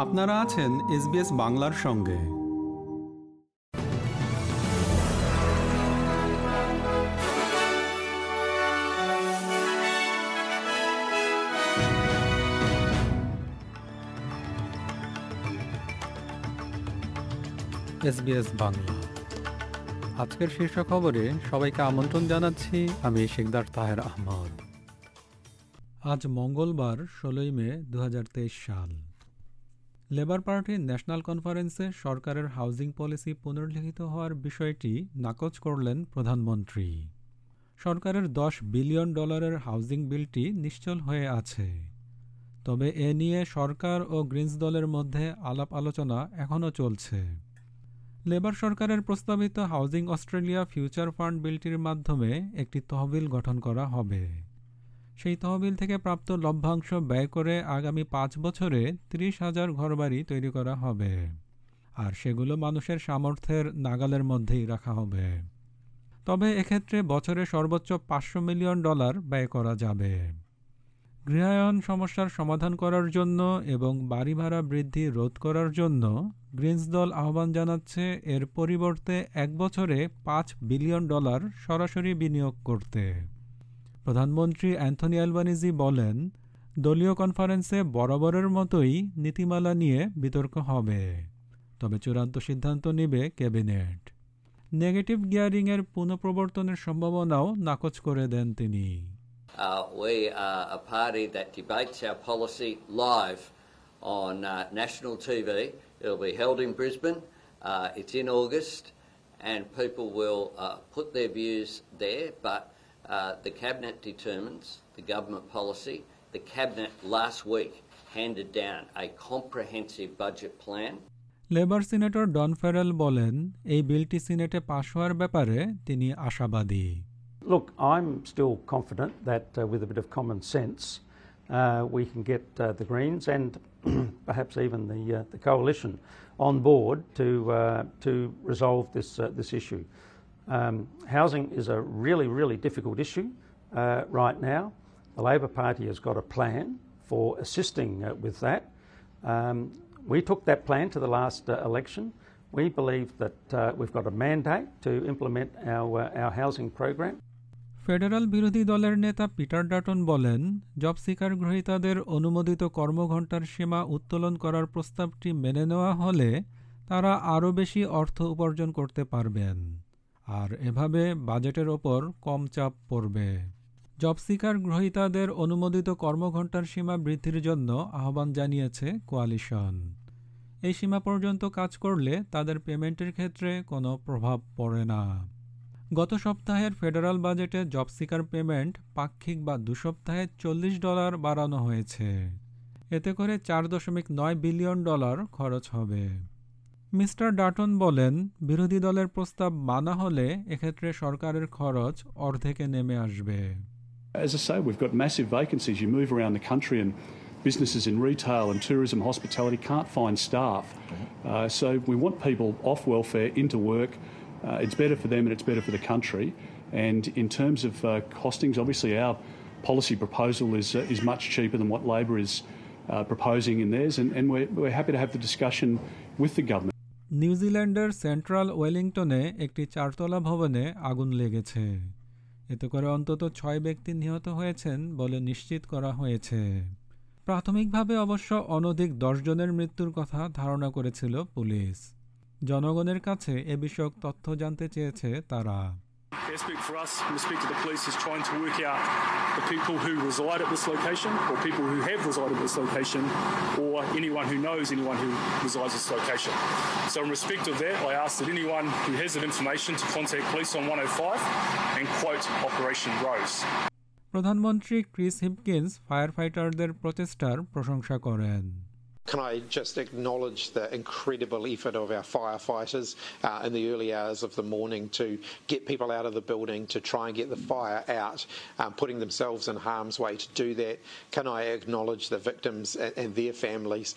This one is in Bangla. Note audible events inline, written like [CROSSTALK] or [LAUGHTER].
আপনারা আছেন এসবিএস বাংলার সঙ্গে। এসবিএস বাংলা। আজকের শীর্ষ খবরে সবাইকে আমন্ত্রণ জানাচ্ছি, আমি শেখদার তাহের আহমদ। আজ মঙ্গলবার, ষোলোই মে দু হাজার তেইশ সাল। লেবার পার্টির ন্যাশনাল কনফারেন্সে সরকারের হাউজিং পলিসি পুনর্লিখিত হওয়ার বিষয়টি নাকচ করলেন প্রধানমন্ত্রী। সরকারের দশ বিলিয়ন ডলারের হাউজিং বিলটি নিশ্চল হয়ে আছে। তবে এ নিয়ে সরকার ও গ্রিনস দলের মধ্যে আলাপ আলোচনা এখনও চলছে। লেবার সরকারের প্রস্তাবিত হাউজিং অস্ট্রেলিয়া ফিউচার ফান্ড বিলটির মাধ্যমে একটি তহবিল গঠন করা হবে। সেই তহবিল থেকে প্রাপ্ত লভ্যাংশ ব্যয় করে আগামী পাঁচ বছরে ত্রিশ হাজার ঘরবাড়ি তৈরি করা হবে। আর সেগুলো মানুষের সামর্থ্যের নাগালের মধ্যেই রাখা হবে। তবে এক্ষেত্রে বছরে সর্বোচ্চ পাঁচশো মিলিয়ন ডলার ব্যয় করা যাবে। গৃহায়ন সমস্যার সমাধান করার জন্য এবং বাড়ি ভাড়া বৃদ্ধি রোধ করার জন্য গ্রিনস দল আহ্বান জানাচ্ছে, এর পরিবর্তে এক বছরে পাঁচ বিলিয়ন ডলার সরাসরি বিনিয়োগ করতে। প্রধানমন্ত্রী অ্যান্থনি অ্যালবানিজি বলেন দলীয় কনফারেন্সে বরাবরের মতোই নীতিমালা নিয়ে বিতর্ক হবে তবে চূড়ান্ত সিদ্ধান্ত নেবে ক্যাবিনেট নেগেটিভ গিয়ারিংয়ের পুনঃপ্রবর্তনের সম্ভাবনাও নাকচ করে দেন তিনি Uh, we are a party that debates our policy live on uh, national TV. It'll be held in Brisbane. Uh, it's in August, and people will uh, put their views there. But uh, the cabinet determines the government policy. The cabinet last week handed down a comprehensive budget plan. Labor senator Don Farrell বলেন এই বিলটি সিনেটে পাশ হওয়ার ব্যাপারে তিনি আশাবাদী Look, I'm still confident that uh, with a bit of common sense, uh, we can get uh, the Greens and [CLEARS THROAT] perhaps even the, uh, the coalition on board to, uh, to resolve this, uh, this issue. Um, housing is a really, really difficult issue uh, right now. The Labor Party has got a plan for assisting uh, with that. Um, we took that plan to the last uh, election. We believe that uh, we've got a mandate to implement our, uh, our housing program. Federal বিরোধী দলের নেতা পিটার ডাটন বলেন জব সিকার গ্রহীতাদের অনুমোদিত কর্মঘণ্টার সীমা উত্তোলন করার প্রস্তাবটি মেনে নেওয়া হলে তারা আরও বেশি অর্থ উপার্জন করতে পারবেন আর এভাবে বাজেটের ওপর কম চাপ পড়বে। জব সিকার গ্রহীতাদের অনুমোদিত কর্মঘণ্টার সীমা বৃদ্ধির জন্য আহ্বান জানিয়েছে কোয়ালিশন। এই সীমা পর্যন্ত কাজ করলে তাদের পেমেন্টের ক্ষেত্রে কোনো প্রভাব পড়ে না। গত সপ্তাহের ফেডারাল বাজেটে জব সিকার পেমেন্ট পাক্ষিক বা দু সপ্তাহে চল্লিশ ডলার বাড়ানো হয়েছে। এতে করে চার দশমিক নয় বিলিয়ন ডলার খরচ হবে। মিস্টার ডাটন বলেন বিরোধী দলের প্রস্তাব মানা হলে এক্ষেত্রে সরকারের খরচ অর্ধেকে নেমে আসবে As I say, we've got massive vacancies. You move around the country and businesses in retail and tourism, hospitality can't find staff. Uh, so we want people off welfare into work. Uh, it's better for them and it's better for the country. And in terms of uh, costings, obviously our policy proposal is, uh, is much cheaper than what Labor is uh, proposing in theirs. And, and we're, we're happy to have the discussion with the government. নিউজিল্যান্ডের সেন্ট্রাল ওয়েলিংটনে একটি চারতলা ভবনে আগুন লেগেছে। এতে করে অন্তত ছয় ব্যক্তি নিহত হয়েছেন বলে নিশ্চিত করা হয়েছে। প্রাথমিকভাবে অবশ্য অনধিক দশজনের মৃত্যুর কথা ধারণা করেছিল পুলিশ। জনগণের কাছে এ বিষয়ক তথ্য জানতে চেয়েছে তারা। aspect for us in respect to the police is trying to work out the people who reside at this location or people who have resided at this location or anyone who knows anyone who resides at this location. So in respect of that, I ask that anyone who has that information to contact police on 105 and quote Operation Rose. প্রধানমন্ত্রী ক্রিস হিপকিন্স ফায়ার ফাইটারদের প্রচেষ্টার প্রশংসা করেন can I just acknowledge the incredible effort of our firefighters uh, in the early hours of the morning to get people out of the building, to try and get the fire out, um, putting themselves in harm's way to do that? Can I acknowledge the victims and, and their families?